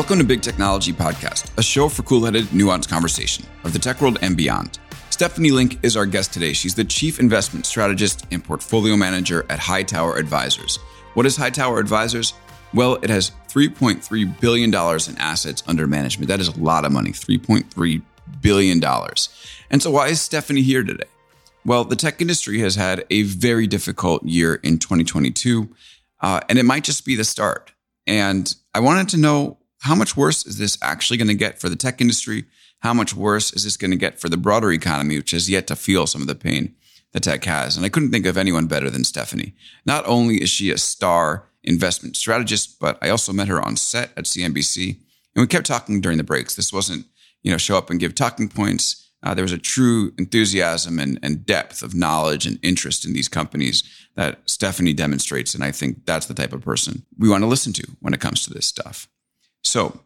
Welcome to Big Technology Podcast, a show for cool headed, nuanced conversation of the tech world and beyond. Stephanie Link is our guest today. She's the Chief Investment Strategist and Portfolio Manager at Hightower Advisors. What is Hightower Advisors? Well, it has $3.3 billion in assets under management. That is a lot of money, $3.3 billion. And so, why is Stephanie here today? Well, the tech industry has had a very difficult year in 2022, uh, and it might just be the start. And I wanted to know how much worse is this actually going to get for the tech industry? How much worse is this going to get for the broader economy, which has yet to feel some of the pain that tech has? And I couldn't think of anyone better than Stephanie. Not only is she a star investment strategist, but I also met her on set at CNBC, and we kept talking during the breaks. This wasn't, you know, show up and give talking points. Uh, there was a true enthusiasm and, and depth of knowledge and interest in these companies that Stephanie demonstrates. And I think that's the type of person we want to listen to when it comes to this stuff. So,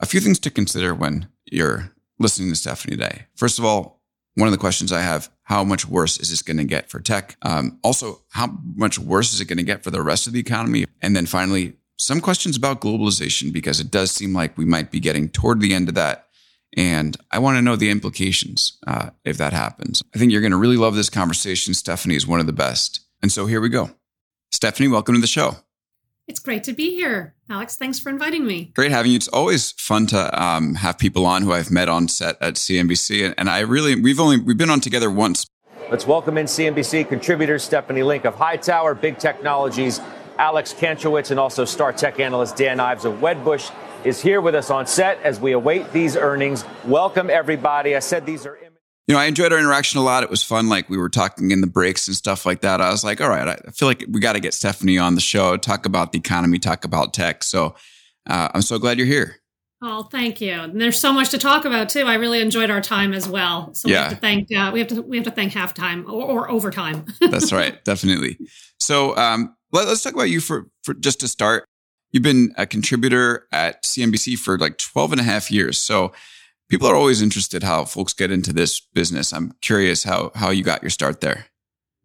a few things to consider when you're listening to Stephanie today. First of all, one of the questions I have how much worse is this going to get for tech? Um, also, how much worse is it going to get for the rest of the economy? And then finally, some questions about globalization because it does seem like we might be getting toward the end of that. And I want to know the implications uh, if that happens. I think you're going to really love this conversation. Stephanie is one of the best. And so here we go. Stephanie, welcome to the show. It's great to be here, Alex. Thanks for inviting me. Great having you. It's always fun to um, have people on who I've met on set at CNBC, and, and I really we've only we've been on together once. Let's welcome in CNBC contributors Stephanie Link of Hightower, Big Technologies, Alex Kantrowitz, and also Star Tech analyst Dan Ives of Wedbush is here with us on set as we await these earnings. Welcome everybody. I said these are you know, I enjoyed our interaction a lot. It was fun. Like we were talking in the breaks and stuff like that. I was like, all right, I feel like we got to get Stephanie on the show, talk about the economy, talk about tech. So uh, I'm so glad you're here. Oh, thank you. And there's so much to talk about too. I really enjoyed our time as well. So yeah. we have to thank uh, we have to we have to thank halftime or, or overtime. That's right, definitely. So um, let, us talk about you for for just to start. You've been a contributor at CNBC for like 12 and a half years. So people are always interested how folks get into this business. I'm curious how how you got your start there.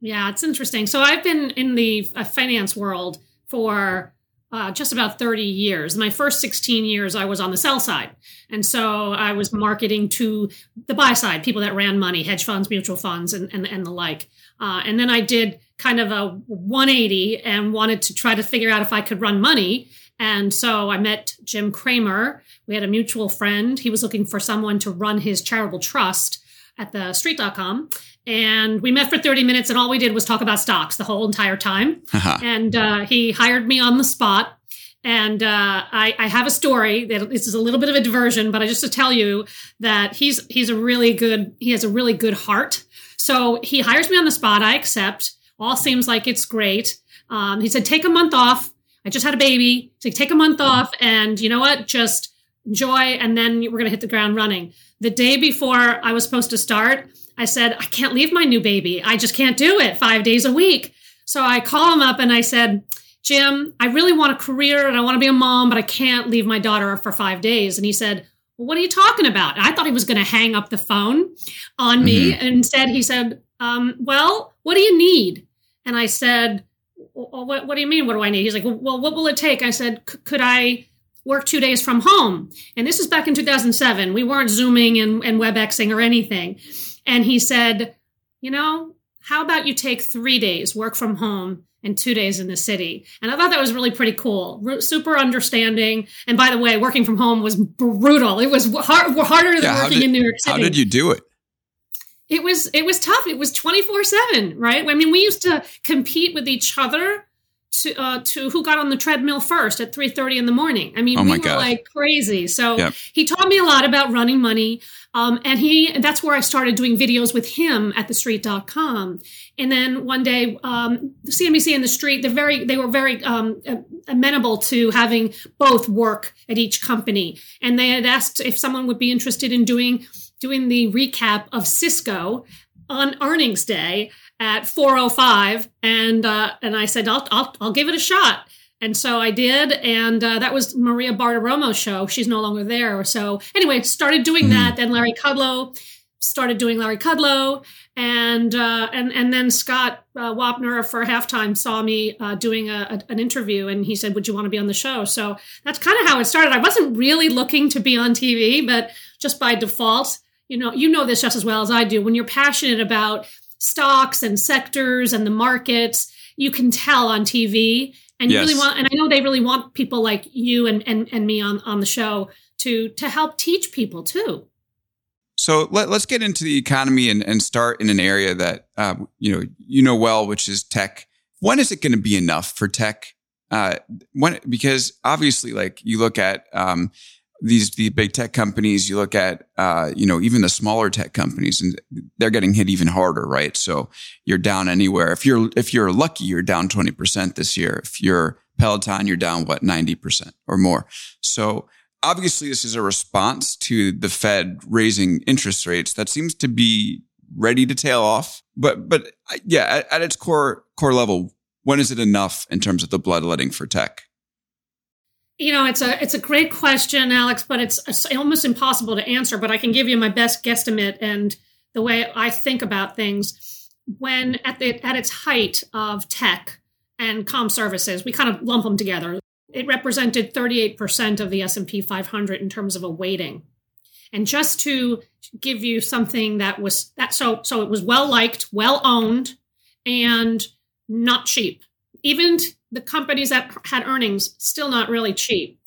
Yeah, it's interesting. So I've been in the uh, finance world for uh, just about 30 years. My first 16 years, I was on the sell side. And so I was marketing to the buy side, people that ran money, hedge funds, mutual funds, and, and, and the like. Uh, and then I did kind of a 180 and wanted to try to figure out if I could run money. And so I met Jim Cramer. We had a mutual friend. He was looking for someone to run his charitable trust at the street.com. And we met for 30 minutes, and all we did was talk about stocks the whole entire time. Uh-huh. And uh, he hired me on the spot. And uh, I, I, have a story that this is a little bit of a diversion, but I just to tell you that he's he's a really good he has a really good heart. So he hires me on the spot. I accept. All seems like it's great. Um, he said, "Take a month off. I just had a baby. So take a month off and you know what? Just enjoy. And then we're going to hit the ground running. The day before I was supposed to start, I said, I can't leave my new baby. I just can't do it five days a week. So I call him up and I said, Jim, I really want a career and I want to be a mom, but I can't leave my daughter for five days. And he said, well, what are you talking about? I thought he was going to hang up the phone on me. Mm-hmm. And instead, he said, um, well, what do you need? And I said, well, what, what do you mean? What do I need? He's like, well, what will it take? I said, could I work two days from home? And this is back in 2007. We weren't Zooming and, and WebExing or anything. And he said, you know, how about you take three days work from home and two days in the city? And I thought that was really pretty cool. super understanding. And by the way, working from home was brutal. It was hard, harder than yeah, working did, in New York City. How did you do it? it was it was tough. It was 24/7, right? I mean, we used to compete with each other to uh, to who got on the treadmill first at 3:30 in the morning. I mean, oh we were God. like crazy. So yep. he taught me a lot about running money. Um, and he that's where I started doing videos with him at thestreet.com. And then one day, um, CNBC and the Street, they're very they were very um, amenable to having both work at each company. And they had asked if someone would be interested in doing doing the recap of Cisco on earnings day at 405 and uh, and I said I'll, I'll I'll give it a shot. And so I did and uh, that was Maria Bartiromo's show. She's no longer there. So anyway started doing mm-hmm. that. Then Larry Kudlow started doing Larry Kudlow and uh, and and then Scott uh, Wapner for halftime saw me uh, doing a, a, an interview and he said would you want to be on the show? So that's kind of how it started. I wasn't really looking to be on TV but just by default you know you know this just as well as I do. When you're passionate about stocks and sectors and the markets. You can tell on TV. And you really want, and I know they really want people like you and, and, and me on, on the show to, to help teach people too. So let, us get into the economy and, and start in an area that, um, you know, you know well, which is tech. When is it going to be enough for tech? Uh, when, because obviously like you look at, um, these the big tech companies, you look at uh, you know even the smaller tech companies, and they're getting hit even harder, right? So you're down anywhere. If you're if you're lucky, you're down twenty percent this year. If you're Peloton, you're down what ninety percent or more. So obviously, this is a response to the Fed raising interest rates that seems to be ready to tail off. But but yeah, at, at its core core level, when is it enough in terms of the bloodletting for tech? You know, it's a it's a great question, Alex, but it's, it's almost impossible to answer. But I can give you my best guesstimate and the way I think about things. When at the at its height of tech and com services, we kind of lump them together. It represented 38% of the S&P 500 in terms of a weighting. And just to give you something that was that so so it was well liked, well owned, and not cheap. Even the companies that had earnings still not really cheap.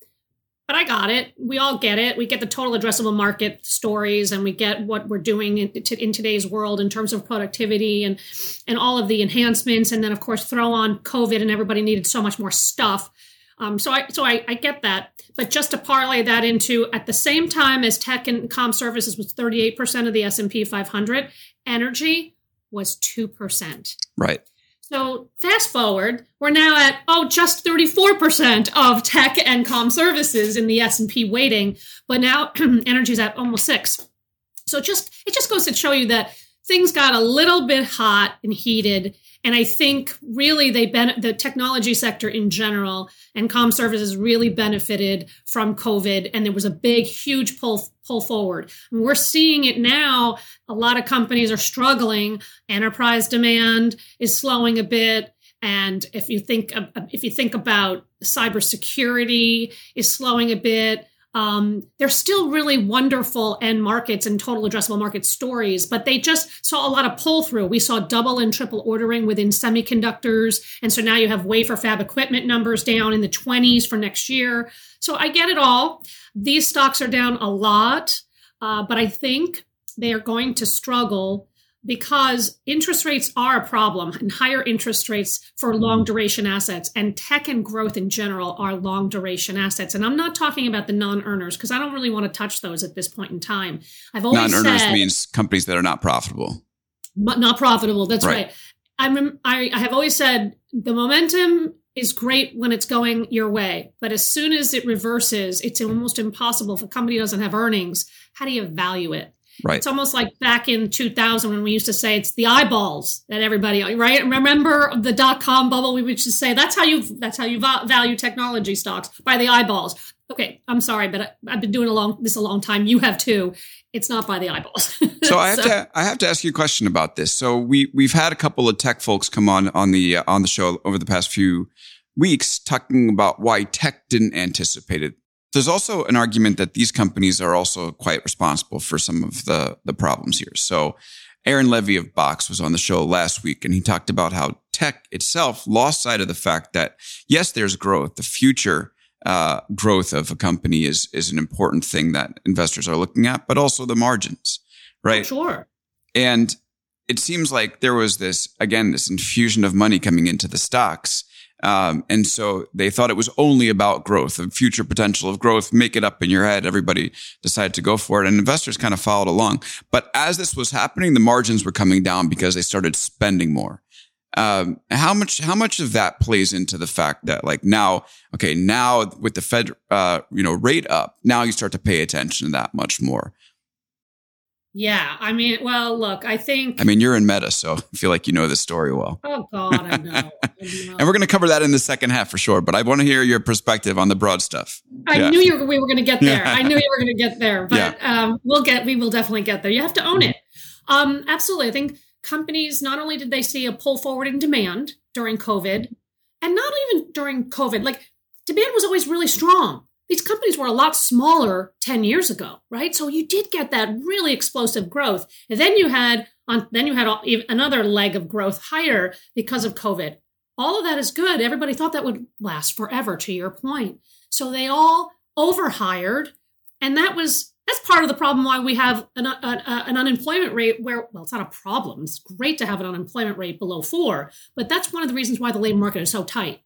But I got it. We all get it. We get the total addressable market stories, and we get what we're doing in, in today's world in terms of productivity and and all of the enhancements. And then, of course, throw on COVID, and everybody needed so much more stuff. Um, so I so I, I get that. But just to parlay that into at the same time as tech and com services was 38% of the S&P 500, energy was 2%. Right. So fast forward, we're now at oh just 34% of tech and com services in the S&P weighting, but now energy is at almost 6. So just it just goes to show you that things got a little bit hot and heated and I think really they ben- the technology sector in general and com services really benefited from COVID. And there was a big, huge pull, pull forward. And we're seeing it now. A lot of companies are struggling. Enterprise demand is slowing a bit. And if you think, if you think about cybersecurity is slowing a bit, um, they're still really wonderful end markets and total addressable market stories, but they just saw a lot of pull through. We saw double and triple ordering within semiconductors. And so now you have wafer fab equipment numbers down in the 20s for next year. So I get it all. These stocks are down a lot, uh, but I think they are going to struggle because interest rates are a problem and higher interest rates for long duration assets and tech and growth in general are long duration assets. And i'm not talking about the non-earners because i don't really want to touch those at this point in time. I've always non-earners said, means companies that are not profitable. Not profitable that's right, right. I'm, I, I have always said the momentum is great when it's going your way but as soon as it reverses it's almost impossible. If a company doesn't have earnings how do you value it Right. It's almost like back in 2000 when we used to say it's the eyeballs that everybody, right? Remember the dot com bubble? We used to say that's how you that's how you value technology stocks by the eyeballs. Okay, I'm sorry, but I, have been doing a long this a long time. You have too. It's not by the eyeballs. so I have so. to I have to ask you a question about this. So we we've had a couple of tech folks come on on the uh, on the show over the past few weeks talking about why tech didn't anticipate it there's also an argument that these companies are also quite responsible for some of the, the problems here. So Aaron Levie of Box was on the show last week and he talked about how tech itself lost sight of the fact that yes, there's growth. The future uh, growth of a company is is an important thing that investors are looking at, but also the margins, right? Oh, sure. And it seems like there was this again this infusion of money coming into the stocks Um, and so they thought it was only about growth, the future potential of growth, make it up in your head. Everybody decided to go for it and investors kind of followed along. But as this was happening, the margins were coming down because they started spending more. Um, how much, how much of that plays into the fact that like now, okay, now with the Fed, uh, you know, rate up, now you start to pay attention to that much more. Yeah, I mean, well, look, I think. I mean, you're in meta, so I feel like you know the story well. Oh God, I know. I know. and we're going to cover that in the second half for sure. But I want to hear your perspective on the broad stuff. I yeah. knew you were, we were going to get there. I knew you were going to get there. But yeah. um, we'll get. We will definitely get there. You have to own it. Um, absolutely. I think companies not only did they see a pull forward in demand during COVID, and not even during COVID, like demand was always really strong these companies were a lot smaller 10 years ago, right? So you did get that really explosive growth. And then you had on then you had another leg of growth higher because of COVID. All of that is good. Everybody thought that would last forever to your point. So they all overhired and that was that's part of the problem why we have an, a, a, an unemployment rate where well it's not a problem it's great to have an unemployment rate below four but that's one of the reasons why the labor market is so tight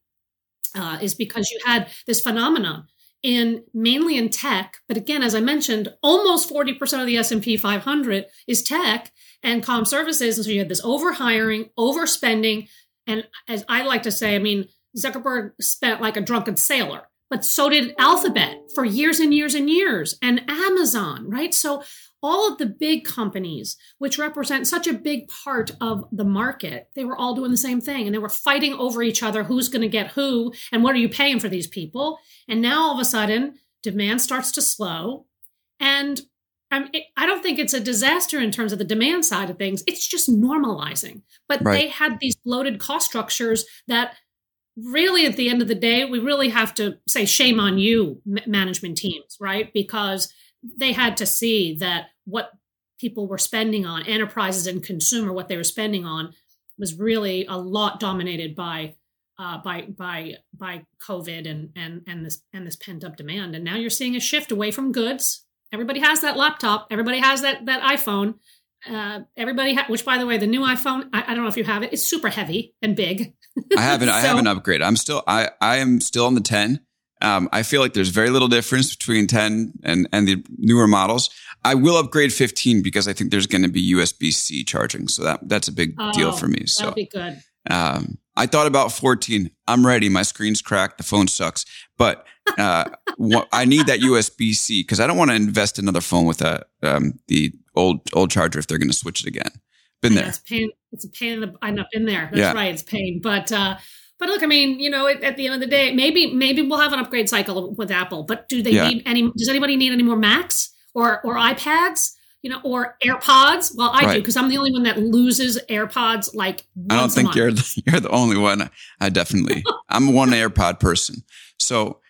uh, is because you had this phenomenon in mainly in tech but again as i mentioned almost 40% of the s&p 500 is tech and com services. And so you had this overhiring overspending. And as i like to say i mean zuckerberg spent like a drunken sailor but so did alphabet for years and years and years and amazon right? So all of the big companies, which represent such a big part of the market, they were all doing the same thing and they were fighting over each other who's going to get who and what are you paying for these people. And now all of a sudden, demand starts to slow. And I don't think it's a disaster in terms of the demand side of things. It's just normalizing. But right. they had these bloated cost structures that really, at the end of the day, we really have to say shame on you, management teams, right? Because they had to see that what people were spending on, enterprises and consumer, what they were spending on, was really a lot dominated by uh, by by by COVID and and and this and this pent up demand. And now you're seeing a shift away from goods. Everybody has that laptop. Everybody has that that iPhone. Uh, everybody, ha- which by the way, the new iPhone, I, I, don't know if you have it. It's super heavy and big. I haven't. so, I haven't upgraded. I'm still. I I am still on the 10. Um, I feel like there's very little difference between 10 and, and the newer models. I will upgrade 15 because I think there's going to be USB C charging. So that, that's a big oh, deal for me. So that'd be good. Um, I thought about 14. I'm ready. My screen's cracked. The phone sucks, but, uh, I need that USB C because I don't want to invest another phone with a, um, the old, old charger if they're going to switch it again. Been there. It's pain. It's a pain in the, I know, been there. That's yeah. right. It's pain, but, uh, but look, I mean, you know, at, the end of the day, maybe maybe we'll have an upgrade cycle with Apple. But do they yeah. need any? Does anybody need any more Macs or or iPads? You know, or AirPods? Well, I right. do because I'm the only one that loses AirPods. Like I don't think you're the, you're the only one. I definitely I'm one AirPod person. So,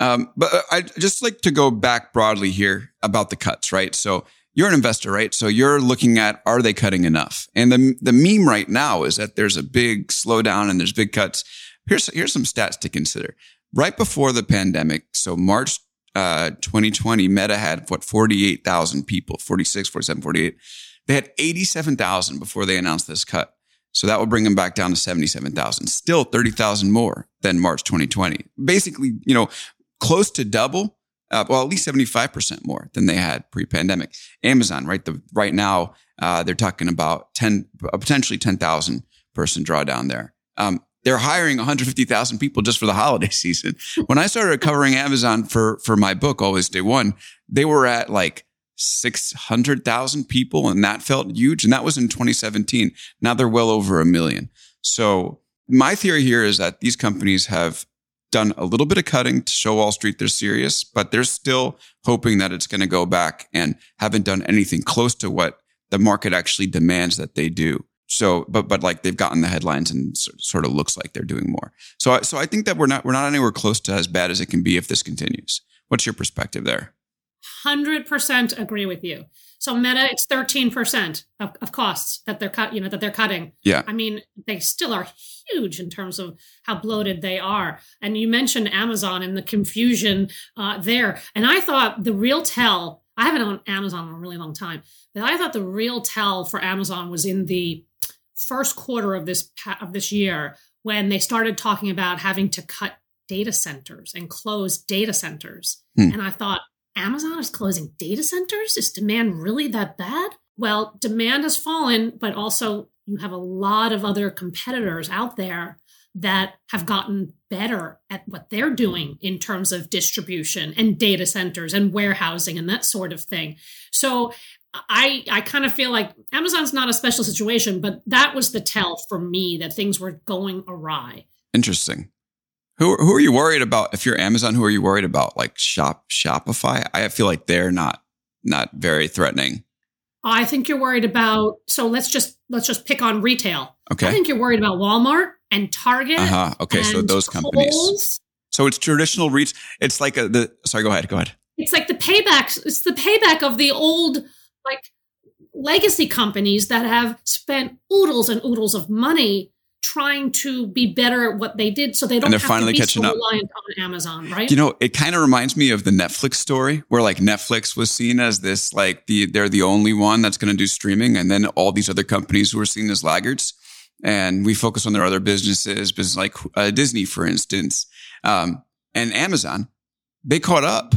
um, but I just like to go back broadly here about the cuts, right? So you're an investor, right? So you're looking at are they cutting enough? And the the meme right now is that there's a big slowdown and there's big cuts. Here's here's some stats to consider. Right before the pandemic, so March uh, 2020, Meta had what 48,000 people, 46, 47, 48. They had 87,000 before they announced this cut. So that will bring them back down to 77,000, still 30,000 more than March 2020. Basically, you know, close to double uh, well, at least 75% more than they had pre-pandemic. Amazon, right? The, right now, uh, they're talking about 10, uh, potentially 10,000 person drawdown there. Um, they're hiring 150,000 people just for the holiday season. When I started covering Amazon for, for my book, Always Day One, they were at like 600,000 people and that felt huge. And that was in 2017. Now they're well over a million. So my theory here is that these companies have done a little bit of cutting to show Wall Street they're serious, but they're still hoping that it's going to go back and haven't done anything close to what the market actually demands that they do. So, but but like they've gotten the headlines and sort of looks like they're doing more. So, so I think that we're not we're not anywhere close to as bad as it can be if this continues. What's your perspective there? Hundred percent agree with you. So Meta, it's thirteen percent of, of costs that they're cut. You know that they're cutting. Yeah. I mean, they still are huge in terms of how bloated they are. And you mentioned Amazon and the confusion uh, there. And I thought the real tell. I haven't on Amazon in a really long time, but I thought the real tell for Amazon was in the first quarter of this of this year when they started talking about having to cut data centers and close data centers. Hmm. And I thought, Amazon is closing data centers? Is demand really that bad? Well, demand has fallen, but also you have a lot of other competitors out there that have gotten better at what they're doing in terms of distribution and data centers and warehousing and that sort of thing. So I I kind of feel like Amazon's not a special situation, but that was the tell for me that things were going awry. Interesting. Who who are you worried about? If you're Amazon, who are you worried about? Like Shop Shopify? I feel like they're not not very threatening. I think you're worried about. So let's just let's just pick on retail. Okay. I think you're worried about Walmart and Target. Uh huh. Okay. so those companies. So it's traditional reach. It's like a, the. Sorry. Go ahead. Go ahead. It's like the payback. It's the payback of the old like legacy companies that have spent oodles and oodles of money trying to be better at what they did so they don't and they're finally catching so up. reliant on Amazon, right? You know, it kind of reminds me of the Netflix story where like Netflix was seen as this like the they're the only one that's going to do streaming and then all these other companies were seen as laggards and we focus on their other businesses, business like uh, Disney for instance. Um, and Amazon, they caught up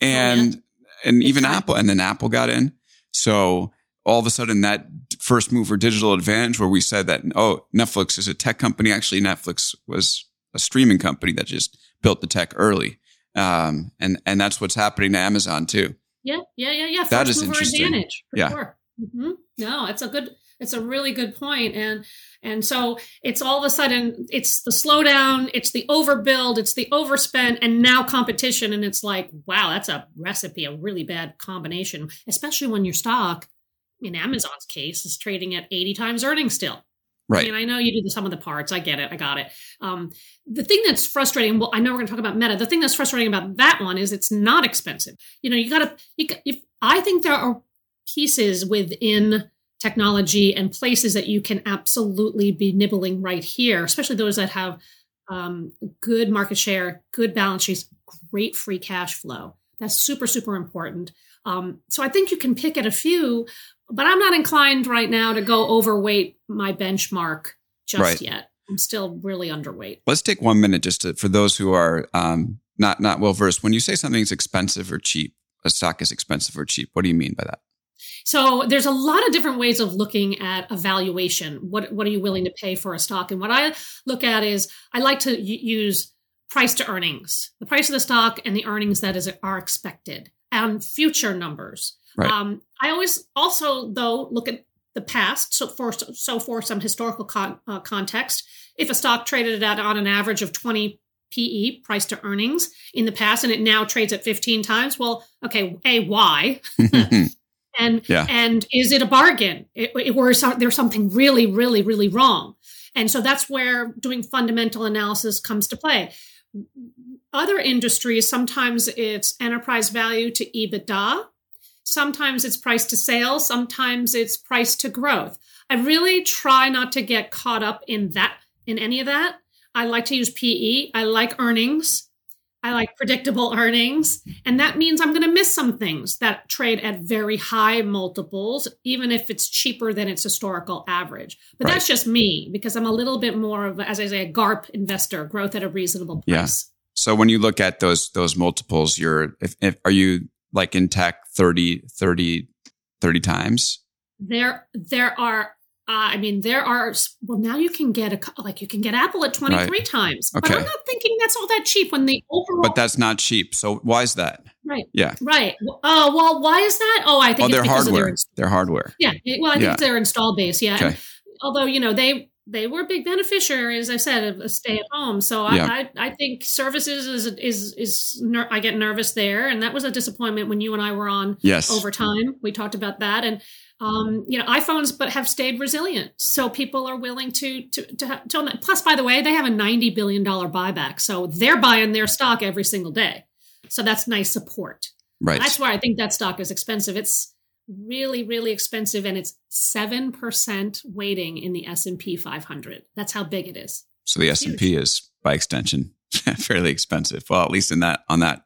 and oh, yeah. and even Apple and then Apple got in. So all of a sudden that first mover digital advantage where we said that, oh, Netflix is a tech company. Actually, Netflix was a streaming company that just built the tech early. Um, and, and that's what's happening to Amazon too. Yeah. Yeah. Yeah. Yeah. First that is interesting. Advantage yeah. Sure. Mm-hmm. No, it's a good, it's a really good. And, and so it's all of a sudden, it's the slowdown, it's the overbuild, it's the overspend, and now competition. And it's like, wow, that's a recipe, a really bad combination, especially when your stock in Amazon's case, is trading at 80 times earnings still. Right. I mean, I know you do the sum of the parts. I get it. I got it. Um, the thing that's frustrating, well, I know we're going to talk about Meta. The thing that's frustrating about that one is it's not expensive. You know, you got to, you, if I think there are pieces within technology and places that you can absolutely be nibbling right here, especially those that have um, good market share, good balance sheets, great free cash flow. That's super, super important. Um, so I think you can pick at a few, but I'm not inclined right now to go overweight my benchmark just right. yet. I'm still really underweight. Let's take one minute just to, for those who are um, not not well versed. When you say something's expensive or cheap, a stock is expensive or cheap. What do you mean by that? So there's a lot of different ways of looking at evaluation. What what are you willing to pay for a stock? And what I look at is I like to use price to earnings, the price of the stock and the earnings that is are expected, and future numbers. Right. Um, I always also though look at the past. So for so for some historical con, uh, context, if a stock traded at on an average of 20 PE, price to earnings, in the past, and it now trades at 15 times, well, okay, a why. and yeah. and is it a bargain it, it, or is there something really really really wrong and so that's where doing fundamental analysis comes to play other industries sometimes it's enterprise value to ebitda Sometimes it's price to sales, sometimes it's price to growth. I really try not to get caught up in that, in any of that. I like to use PE. I like earnings. I like predictable earnings. And that means I'm going to miss some things that trade at very high multiples, even if it's cheaper than its historical average. But right. that's just me because I'm a little bit more of, as I say, a GARP investor, growth at a reasonable price. Yeah. So when you look at those those multiples, you're if, if, are you like in tech 30, 30, 30 times? There, there are, uh, I mean, there are, well, now you can get a, like you can get Apple at 23 right. times, okay. but I'm not thinking that's all that cheap when the overall. But that's not cheap. So why is that? Right. Yeah. Right. Oh, uh, well, why is that? Oh, I think oh, they're hardware. Their, they're hardware. Yeah. Well, I think yeah. it's their install base. Yeah. Okay. And, although, you know, they, they were big beneficiaries, as I said, of a stay at home. So yeah. I, I, I, think services is is is ner- I get nervous there, and that was a disappointment when you and I were on. Yes. over time we talked about that, and um, you know iPhones, but have stayed resilient. So people are willing to to to, to them. Plus, by the way, they have a ninety billion dollar buyback, so they're buying their stock every single day. So that's nice support. Right. That's why I think that stock is expensive. It's really really expensive and it's 7% weighting in the S&P 500. That's how big it is. So the S&P is by extension fairly expensive. Well, at least in that on that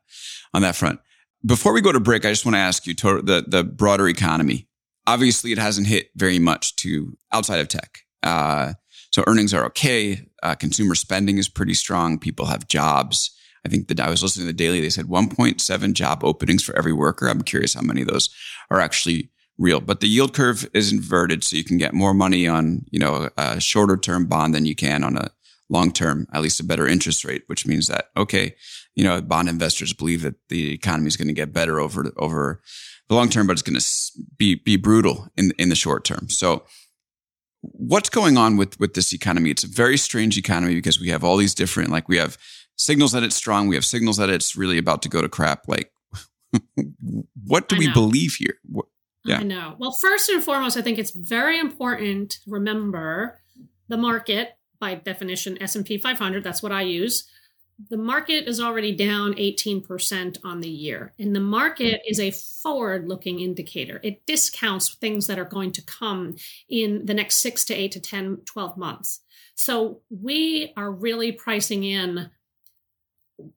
on that front. Before we go to break, I just want to ask you to, the the broader economy. Obviously, it hasn't hit very much to outside of tech. Uh, So earnings are okay. Uh, consumer spending is pretty strong. People have jobs. I think that I was listening to the daily. They said 1.7 job openings for every worker. I'm curious how many of those are actually real. But the yield curve is inverted, so you can get more money on you know a shorter term bond than you can on a long term, at least a better interest rate, which means that okay, you know, bond investors believe that the economy is going to get better over over the long term, but it's going to be be brutal in in the short term. So what's going on with with this economy it's a very strange economy because we have all these different like we have signals that it's strong we have signals that it's really about to go to crap like what do we believe here what, yeah. i know well first and foremost i think it's very important to remember the market by definition s&p 500 that's what i use the market is already down 18% on the year. And the market is a forward looking indicator. It discounts things that are going to come in the next six to eight to 10, 12 months. So we are really pricing in,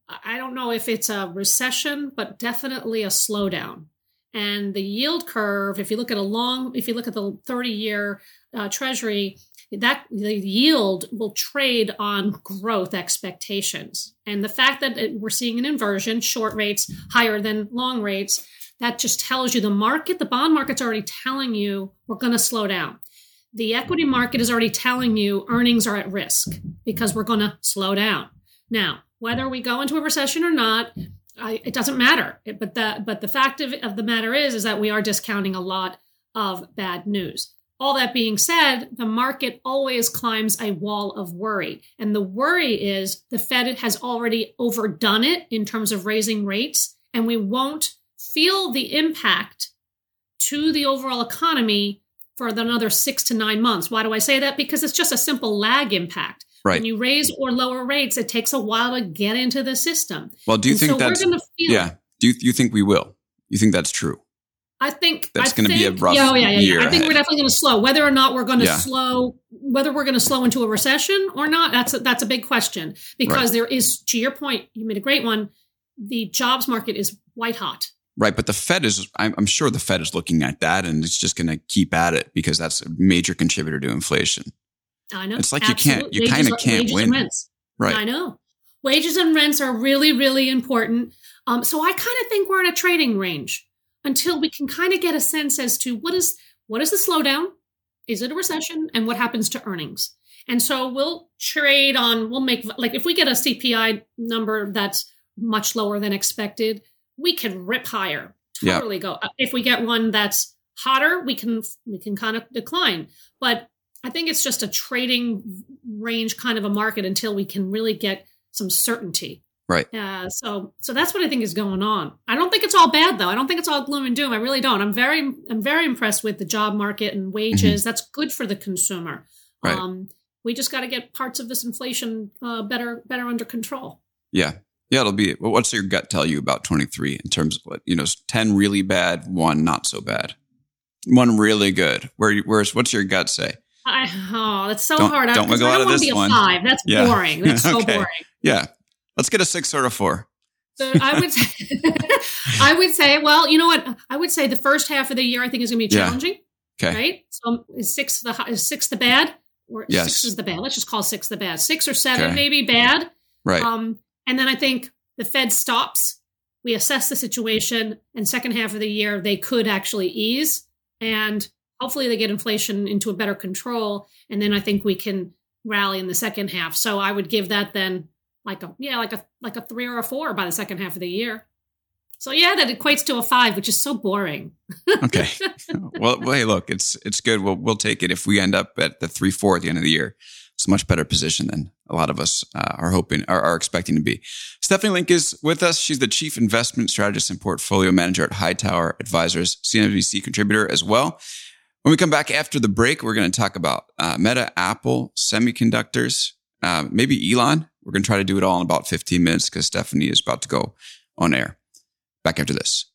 I don't know if it's a recession, but definitely a slowdown. And the yield curve, if you look at a long, if you look at the 30 year uh, treasury, that the yield will trade on growth expectations. And the fact that we're seeing an inversion, short rates higher than long rates, that just tells you the market, the bond market's already telling you we're going to slow down. The equity market is already telling you earnings are at risk because we're going to slow down. Now, whether we go into a recession or not, I, it doesn't matter. It, but the but the fact of, of the matter is is that we are discounting a lot of bad news. All that being said, the market always climbs a wall of worry. And the worry is the Fed has already overdone it in terms of raising rates, and we won't feel the impact to the overall economy for another six to nine months. Why do I say that? Because it's just a simple lag impact. Right. When you raise or lower rates, it takes a while to get into the system. Well, do you and think so that's yeah? Do you, you think we will? You think that's true? I think that's going to be a rough yeah, oh, yeah, yeah, year. I think ahead. we're definitely going to slow. Whether or not we're going to Yeah. slow, whether we're going to slow into a recession or not, that's a, that's a big question because Right. there is, to your point, you made a great one. The jobs market is white hot. Right, but the Fed is. I'm, I'm sure the Fed is looking at that, and it's just going to keep at it because that's a major contributor to inflation. I know It's like you can't- you kinda can't wages win. rents. Right. I know. Wages and rents are really, really important. Um, so I kind of think we're in a trading range until we can kind of get a sense as to what is what is the slowdown? Is it a recession? And what happens to earnings? And so we'll trade on, we'll make like if we get a CPI number that's much lower than expected, we can rip higher. Yeah. Totally go. Uh, If we get one that's hotter, we can we can kind of decline. But I think it's just a trading range kind of a market until we can really get some certainty. Right. Uh, so so that's what I think is going on. I don't think it's all bad though. I don't think it's all gloom and doom. I really don't. I'm very I'm very impressed with the job market and wages. That's good for the consumer. Right. Um, we just got to get parts of this inflation uh, better better under control. Yeah, yeah. It'll be. Well, what's your gut tell you about 23 in terms of what you know? 10 really bad, one not so bad, one really good. Where where's what's your gut say? I, oh, that's so Don't- hard. I, don't 'cause wiggle I out don't of want this to be a one. five. That's Yeah. boring. That's so Okay. boring. Yeah, let's get a six or a four. So I would say, I would say, well, you know what? I would say the first half of the year I think is going to be Yeah. challenging. Okay. Right? So is six the is six the bad? Or Yes. six is the bad. Let's just call six the bad. Six or seven Okay. maybe bad. Right. Um, and then I think the Fed stops. We assess the situation, and second half of the year they could actually ease, and hopefully they get inflation into a better control, and then I think we can rally in the second half. So I would give that then like a yeah like a like a three or a four by the second half of the year. So yeah, that equates to a five, which is so boring. Okay. well, well, hey, look, it's it's good. We'll we'll take it if we end up at the three four at the end of the year. It's a much better position than a lot of us uh, are hoping are, are expecting to be. Stephanie Link is with us. She's the chief investment strategist and portfolio manager at Hightower Advisors, CNBC contributor as well. When we come back after the break, we're going to talk about uh, Meta, Apple, semiconductors, uh, maybe Elon. We're going to try to do it all in about 15 minutes because Stephanie is about to go on air. Back after this.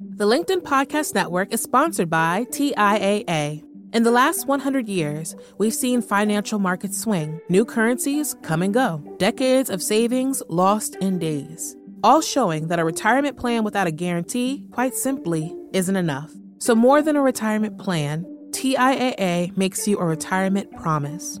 The LinkedIn Podcast Network is sponsored by TIAA. In the last 100 years, we've seen financial markets swing, new currencies come and go, decades of savings lost in days, all showing that a retirement plan without a guarantee, quite simply, isn't enough. So, more than a retirement plan, TIAA makes you a retirement promise.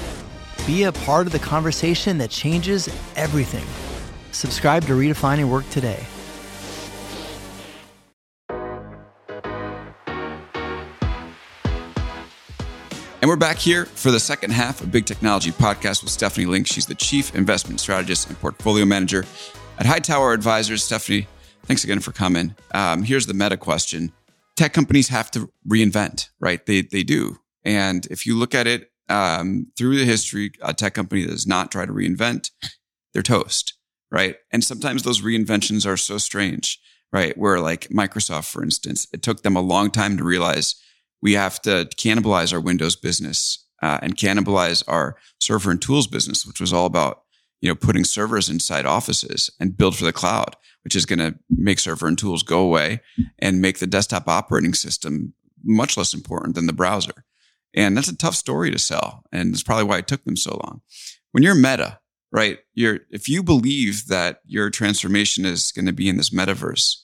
Be a part of the conversation that changes everything. Subscribe to Redefining Work today. And we're back here for the second half of Big Technology Podcast with Stephanie Link. She's the Chief Investment Strategist and Portfolio Manager at Hightower Advisors. Stephanie, thanks again for coming. Um, here's the meta question Tech companies have to reinvent, right? They, they do. And if you look at it um, through the history, a tech company that does not try to reinvent, they're toast, right? And sometimes those reinventions are so strange, right? Where like Microsoft, for instance, it took them a long time to realize we have to cannibalize our Windows business uh, and cannibalize our server and tools business, which was all about you know putting servers inside offices and build for the cloud, which is going to make server and tools go away and make the desktop operating system much less important than the browser. And that's a tough story to sell, and it's probably why it took them so long. When you're Meta, right? You're if you believe that your transformation is going to be in this metaverse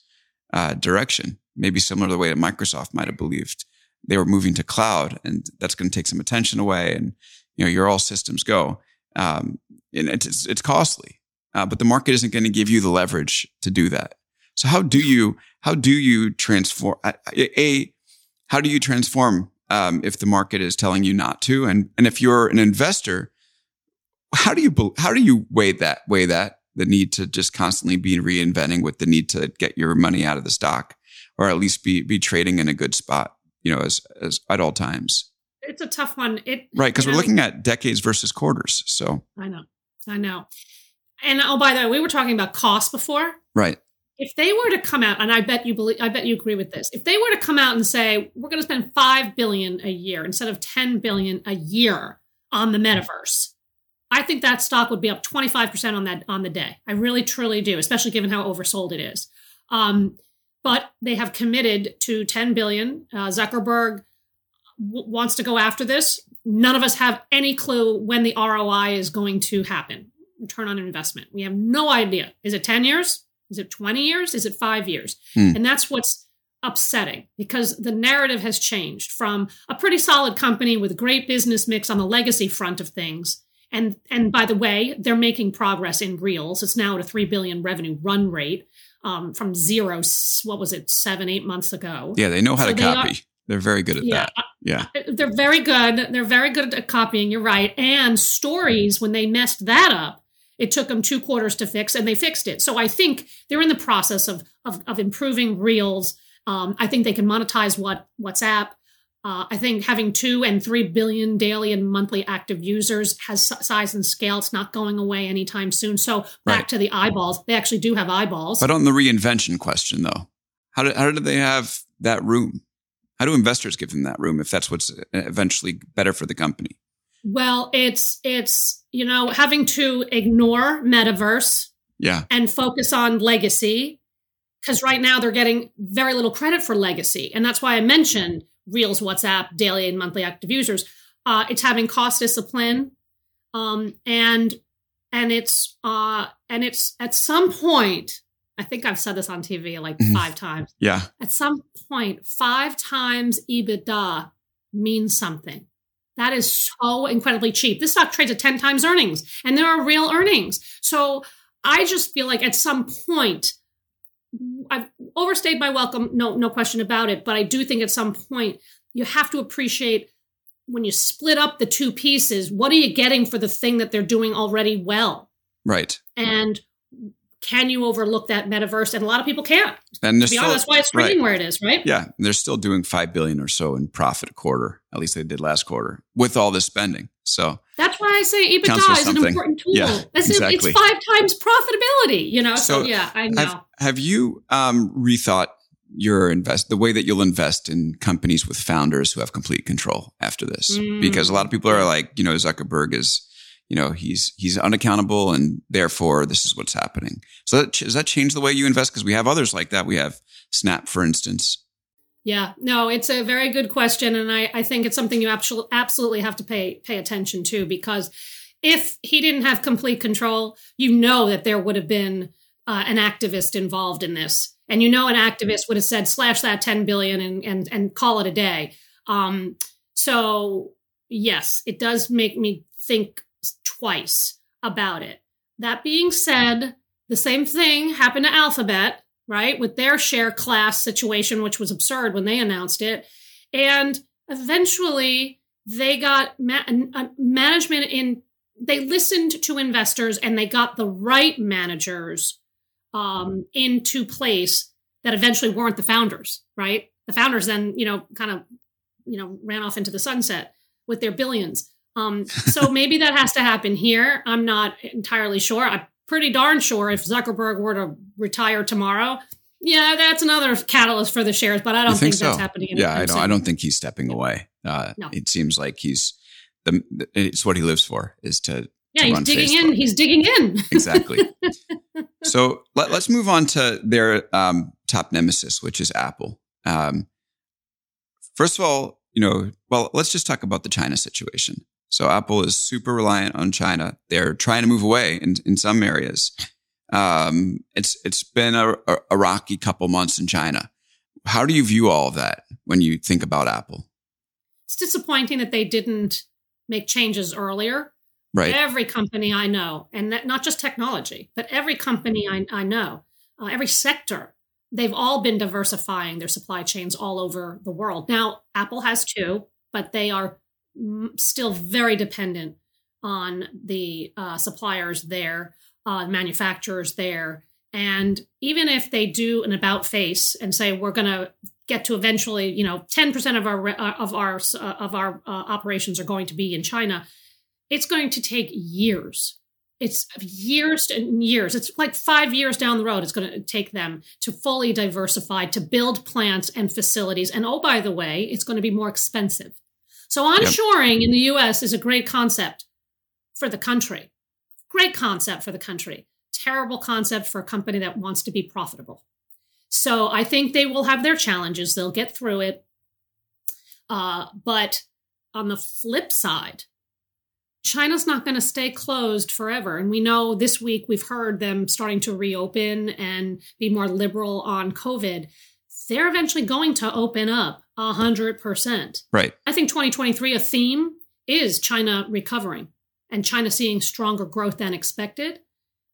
uh, direction, maybe similar to the way that Microsoft might have believed they were moving to cloud and that's going to take some attention away and you know you're all systems go um, and it's it's costly uh, but the market isn't going to give you the leverage to do that so how do you how do you transform a how do you transform um, if the market is telling you not to and and if you're an investor how do you how do you weigh that weigh that the need to just constantly be reinventing with the need to get your money out of the stock or at least be be trading in a good spot you know, as, as at all times. It's a tough one. It right because we're know, looking at decades versus quarters. So I know, I know. And oh, by the way, we were talking about cost before, right? If they were to come out, and I bet you believe, I bet you agree with this. If they were to come out and say we're going to spend five billion a year instead of ten billion a year on the metaverse, I think that stock would be up twenty five percent on that on the day. I really, truly do, especially given how oversold it is. Um, but they have committed to 10 billion. Uh, Zuckerberg w- wants to go after this. None of us have any clue when the ROI is going to happen. Return on investment. We have no idea. Is it 10 years? Is it 20 years? Is it five years? Hmm. And that's what's upsetting because the narrative has changed from a pretty solid company with great business mix on the legacy front of things. And and by the way, they're making progress in Reels. It's now at a three billion revenue run rate um, from zero. What was it, seven, eight months ago? Yeah, they know how so to copy. Are, they're very good at yeah, that. Yeah, uh, they're very good. They're very good at copying. You're right. And stories, when they messed that up, it took them two quarters to fix, and they fixed it. So I think they're in the process of of, of improving Reels. Um, I think they can monetize what WhatsApp. Uh, I think having two and three billion daily and monthly active users has size and scale. It's not going away anytime soon. So back right. to the eyeballs. They actually do have eyeballs. But on the reinvention question, though, how do, how do they have that room? How do investors give them that room if that's what's eventually better for the company? Well, it's it's you know having to ignore metaverse, yeah, and focus on legacy because right now they're getting very little credit for legacy, and that's why I mentioned Reels, WhatsApp, daily and monthly active users. Uh, it's having cost discipline, um, and and it's uh, and it's at some point. I think I've said this on TV like mm-hmm. five times. Yeah. At some point, five times EBITDA means something. That is so incredibly cheap. This stock trades at 10 times earnings, and there are real earnings. So I just feel like at some point, I've overstayed my welcome, no, no question about it. But I do think at some point you have to appreciate when you split up the two pieces, what are you getting for the thing that they're doing already well? Right. And can you overlook that metaverse? And a lot of people can't. And to be still, honest, that's why it's trading right. where it is, right? Yeah, they're still doing five billion or so in profit a quarter. At least they did last quarter with all this spending. So that's why I say EBITDA is an important tool. Yeah, exactly. It's five times profitability. You know, so, so yeah, I know. Have, have you um, rethought your invest the way that you'll invest in companies with founders who have complete control after this? Mm. Because a lot of people are like, you know, Zuckerberg is you know, he's he's unaccountable, and therefore this is what's happening. So that, does that change the way you invest? Because we have others like that. We have Snap, for instance. Yeah, no, it's a very good question, and I, I think it's something you absolutely have to pay pay attention to because if he didn't have complete control, you know that there would have been uh, an activist involved in this, and you know an activist would have said slash that ten billion and and and call it a day. Um, so yes, it does make me think twice about it. That being said, the same thing happened to Alphabet, right, with their share class situation, which was absurd when they announced it, and eventually they got ma- management in they listened to investors and they got the right managers um, into place that eventually weren't the founders, right? The founders then, you know, kind of, you know, ran off into the sunset with their billions. Um, so maybe that has to happen here. I'm not entirely sure. I'm pretty darn sure if Zuckerberg were to retire tomorrow, yeah, that's another catalyst for the shares. But I don't think, think so? that's happening. Yeah, I don't. I don't think he's stepping away. Uh, no. It seems like he's the it's what he lives for is to yeah to he's digging Facebook. in he's digging in exactly so let, us move on to their um, top nemesis which is apple um, first of all you know well let's just talk about the china situation so apple is super reliant on china they're trying to move away in, in some areas um, it's it's been a, a rocky couple months in china how do you view all of that when you think about apple it's disappointing that they didn't make changes earlier. Right. Every company I know, and that, not just technology, but every company I, I know, uh, every sector, they've all been diversifying their supply chains all over the world. Now, Apple has too, but they are still very dependent on the uh, suppliers there, uh, manufacturers there. And even if they do an about face and say, we're going to get to eventually, you know, 10% of our uh, of our uh, of our uh, operations are going to be in China. It's going to take years. It's years and years. It's like 5 years down the road it's going to take them to fully diversify, to build plants and facilities. And oh by the way, it's going to be more expensive. So onshoring yep. in the US is a great concept for the country. Great concept for the country. Terrible concept for a company that wants to be profitable. So I think they will have their challenges. They'll get through it. Uh, but on the flip side, China's not going to stay closed forever. And we know this week we've heard them starting to reopen and be more liberal on COVID. They're eventually going to open up 100%. Right. I think 2023, a theme is China recovering and China seeing stronger growth than expected.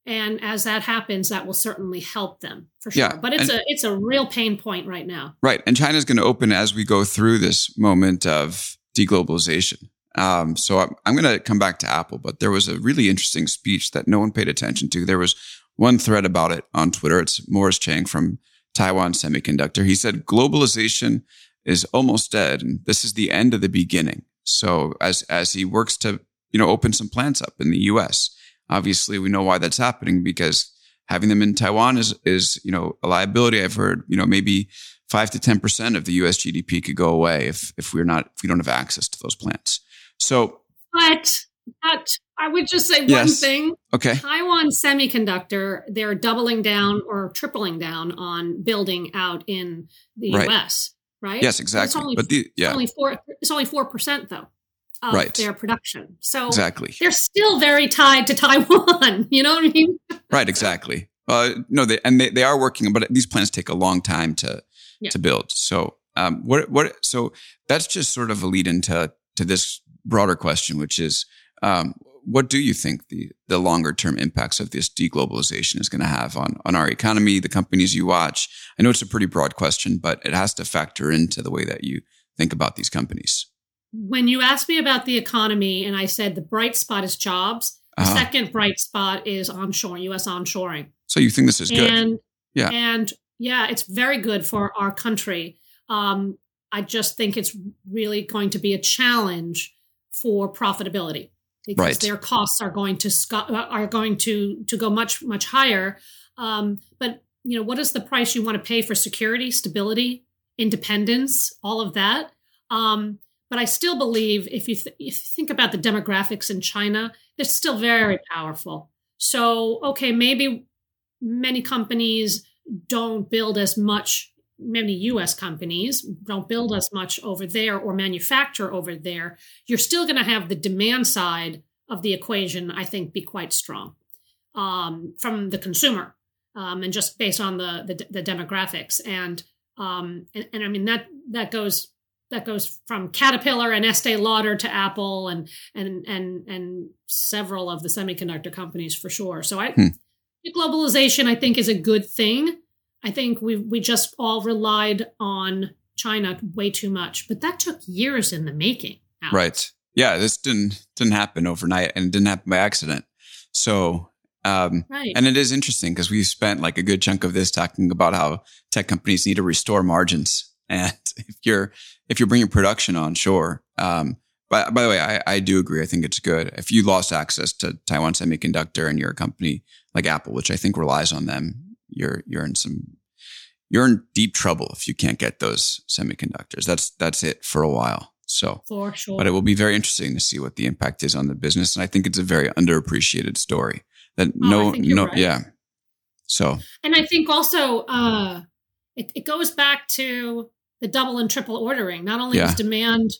And as that happens that will certainly help them for sure. Yeah, but it's and, a it's a real pain point right now. Right. And china's going to open as we go through this moment of deglobalization. Um, so I'm, I'm going to come back to apple but there was a really interesting speech that no one paid attention to. There was one thread about it on twitter. It's morris chang from taiwan semiconductor he said globalization is almost dead and this is the end of the beginning so as as he works to you know open some plants up in the us Obviously, we know why that's happening because having them in Taiwan is is you know a liability. I've heard you know maybe five to ten percent of the U.S. GDP could go away if if we're not if we don't have access to those plants. So, but but I would just say yes. one thing. Okay, Taiwan Semiconductor they're doubling down or tripling down on building out in the right. U.S. Right? Yes, exactly. Only, but the yeah, it's only four. It's only four percent though of right. their production. So exactly, they're still very tied to Taiwan. You know what I mean? right. Exactly. Uh, no, they, and they, they are working, but these plans take a long time to yeah. to build. So um, what what so that's just sort of a lead into to this broader question, which is um, what do you think the the longer term impacts of this deglobalization is going to have on on our economy, the companies you watch? I know it's a pretty broad question, but it has to factor into the way that you think about these companies when you asked me about the economy and I said the bright spot is jobs, the uh-huh. second bright spot is onshoring, US onshoring. So you think this is good? And, yeah. And yeah, it's very good for our country. Um, I just think it's really going to be a challenge for profitability because right. their costs are going to are going to to go much much higher. Um, but you know, what is the price you want to pay for security, stability, independence, all of that? Um, but I still believe if you, th- if you think about the demographics in China, they're still very powerful. So, okay, maybe many companies don't build as much, many US companies don't build as much over there or manufacture over there. You're still going to have the demand side of the equation, I think, be quite strong um, from the consumer um, and just based on the, the, the demographics. And, um, and, and I mean, that, that goes that goes from Caterpillar and Estee Lauder to Apple and and and and several of the semiconductor companies for sure. So I hmm. globalization I think is a good thing. I think we we just all relied on China way too much, but that took years in the making. Alex. Right. Yeah, this didn't didn't happen overnight and it didn't happen by accident. So um, right. And it is interesting because we've spent like a good chunk of this talking about how tech companies need to restore margins. And if you're if you're bringing production on, shore, Um, by, by the way, I, I do agree. I think it's good. If you lost access to Taiwan Semiconductor and you're a company like Apple, which I think relies on them, you're you're in some you're in deep trouble if you can't get those semiconductors. That's that's it for a while. So for sure. But it will be very interesting to see what the impact is on the business. And I think it's a very underappreciated story. That oh, no no right. yeah. So And I think also uh it, it goes back to the double and triple ordering. Not only yeah. was demand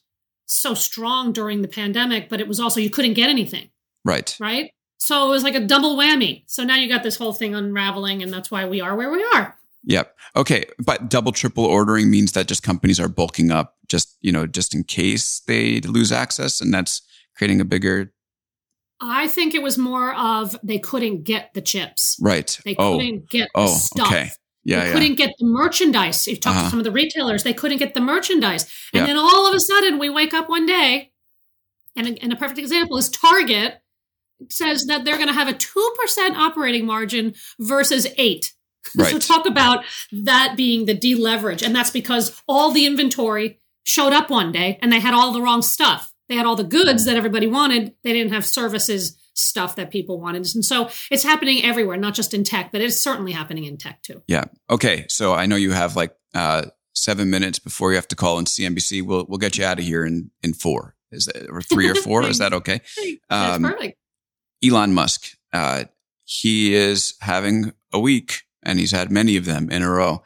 so strong during the pandemic, but it was also you couldn't get anything. Right. Right. So it was like a double whammy. So now you got this whole thing unraveling, and that's why we are where we are. Yep. Okay. But double, triple ordering means that just companies are bulking up just, you know, just in case they lose access. And that's creating a bigger. I think it was more of they couldn't get the chips. Right. They oh. couldn't get oh, the stuff. Okay. Yeah, they yeah. couldn't get the merchandise. You talked uh-huh. to some of the retailers, they couldn't get the merchandise. And yeah. then all of a sudden, we wake up one day, and, and a perfect example is Target says that they're going to have a 2% operating margin versus 8 Right. so talk about that being the deleverage. And that's because all the inventory showed up one day and they had all the wrong stuff. They had all the goods that everybody wanted. They didn't have services stuff that people wanted. And so it's happening everywhere, not just in tech, but it's certainly happening in tech too. Yeah. Okay. So I know you have like uh, seven minutes before you have to call in CNBC. We'll we'll get you out of here in in four. Is that or three or four? is that okay? Um, That's perfect. Elon Musk. Uh, he is having a week, and he's had many of them in a row.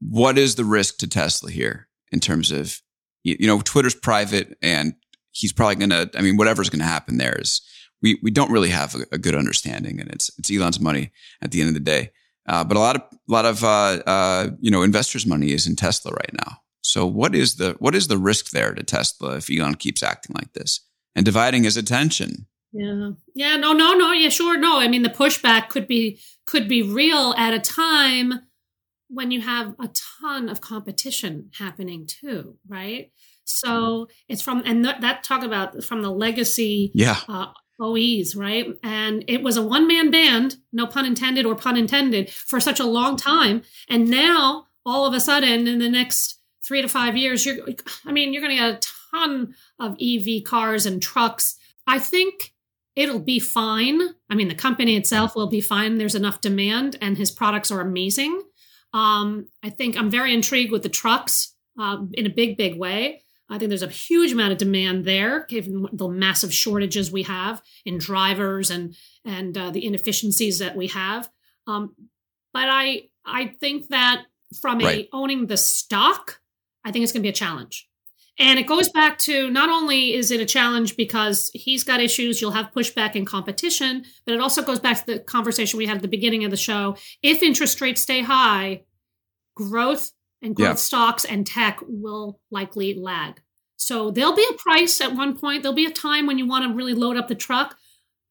What is the risk to Tesla here in terms of you know Twitter's private and he's probably going to I mean whatever's going to happen there is we we don't really have a, a, good understanding, and it's it's Elon's money at the end of the day. Uh, but a lot of a lot of uh, uh, you know investors' money is in Tesla right now. So what is the what is the risk there to Tesla if Elon keeps acting like this and dividing his attention? Yeah, yeah, no, no, no, yeah, sure, no. I mean, the pushback could be could be real at a time when you have a ton of competition happening too, right? So it's from and th- that talk about from the legacy yeah. Uh, OEs, right? And it was a one man band, no pun intended or pun intended, for such a long time. And now, all of a sudden, in the next three to five years, you're, I mean, you're going to get a ton of EV cars and trucks. I think it'll be fine. I mean, the company itself will be fine. There's enough demand, and his products are amazing. Um, I think I'm very intrigued with the trucks uh, in a big, big way. I think there's a huge amount of demand there, given the massive shortages we have in drivers and and uh, the inefficiencies that we have. Um, but I I think that from right. a owning the stock, I think it's going to be a challenge. And it goes back to not only is it a challenge because he's got issues, you'll have pushback and competition, but it also goes back to the conversation we had at the beginning of the show. If interest rates stay high, growth and growth yeah. stocks and tech will likely lag. So there'll be a price at one point. There'll be a time when you want to really load up the truck.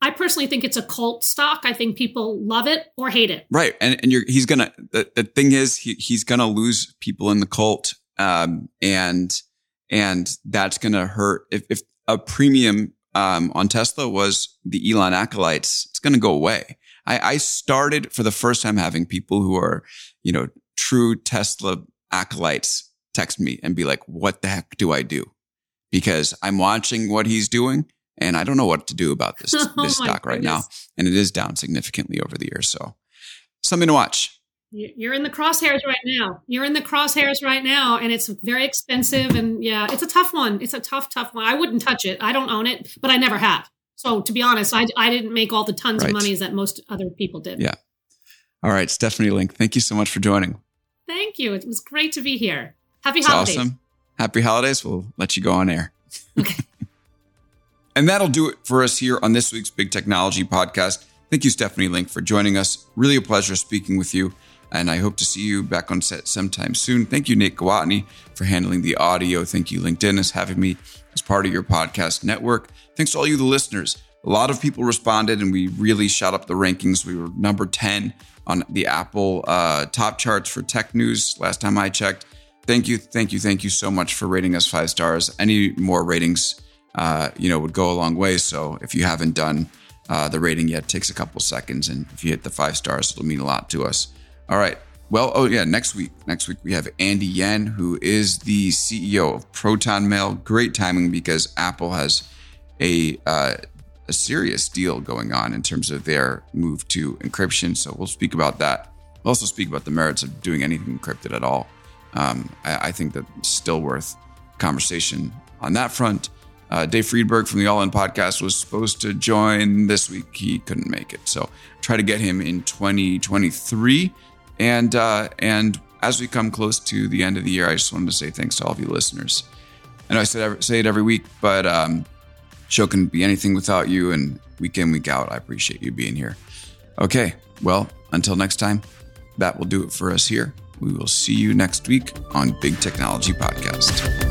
I personally think it's a cult stock. I think people love it or hate it. Right, and and he's gonna. The, the thing is, he, he's gonna lose people in the cult, um, and and that's gonna hurt. If if a premium um, on Tesla was the Elon acolytes, it's gonna go away. I, I started for the first time having people who are, you know, true Tesla acolytes text me and be like, what the heck do I do? Because I'm watching what he's doing and I don't know what to do about this, oh this stock right now. And it is down significantly over the years. So something to watch. You're in the crosshairs right now. You're in the crosshairs right now, and it's very expensive. And yeah, it's a tough one. It's a tough, tough one. I wouldn't touch it. I don't own it, but I never have. So to be honest, I, I didn't make all the tons Right. of monies that most other people did. Yeah. All right, Stephanie Link, thank you so much for joining. Thank you. It was great to be here. Happy It's holidays. awesome. Happy holidays. We'll let you go on air. Okay. And that'll do it for us here on this week's Big Technology Podcast. Thank you, Stephanie Link, for joining us. Really a pleasure speaking with you. And I hope to see you back on set sometime soon. Thank you, Nate Gwatney, for handling the audio. Thank you, LinkedIn, as having me as part of your podcast network. Thanks to all you, the listeners. A lot of people responded, and we really shot up the rankings. We were number 10 on the Apple uh, top charts for tech news last time I checked. Thank you, thank you, thank you so much for rating us five stars. Any more ratings, uh, you know, would go a long way. So if you haven't done uh, the rating yet, it takes a couple seconds, and if you hit the five stars, it'll mean a lot to us. All right. Well, oh yeah, next week. Next week we have Andy Yen, who is the CEO of Proton Mail. Great timing because Apple has a uh, a serious deal going on in terms of their move to encryption. So we'll speak about that. We'll also speak about the merits of doing anything encrypted at all. Um, I, I think that's still worth conversation on that front. Uh, Dave Friedberg from the All In podcast was supposed to join this week. He couldn't make it. So try to get him in 2023. And uh, and as we come close to the end of the year, I just wanted to say thanks to all of you listeners. I know I said say it every week, but um, show couldn't be anything without you. And week in, week out, I appreciate you being here. Okay, well, until next time, that will do it for us here. We will see you next week on Big Technology Podcast.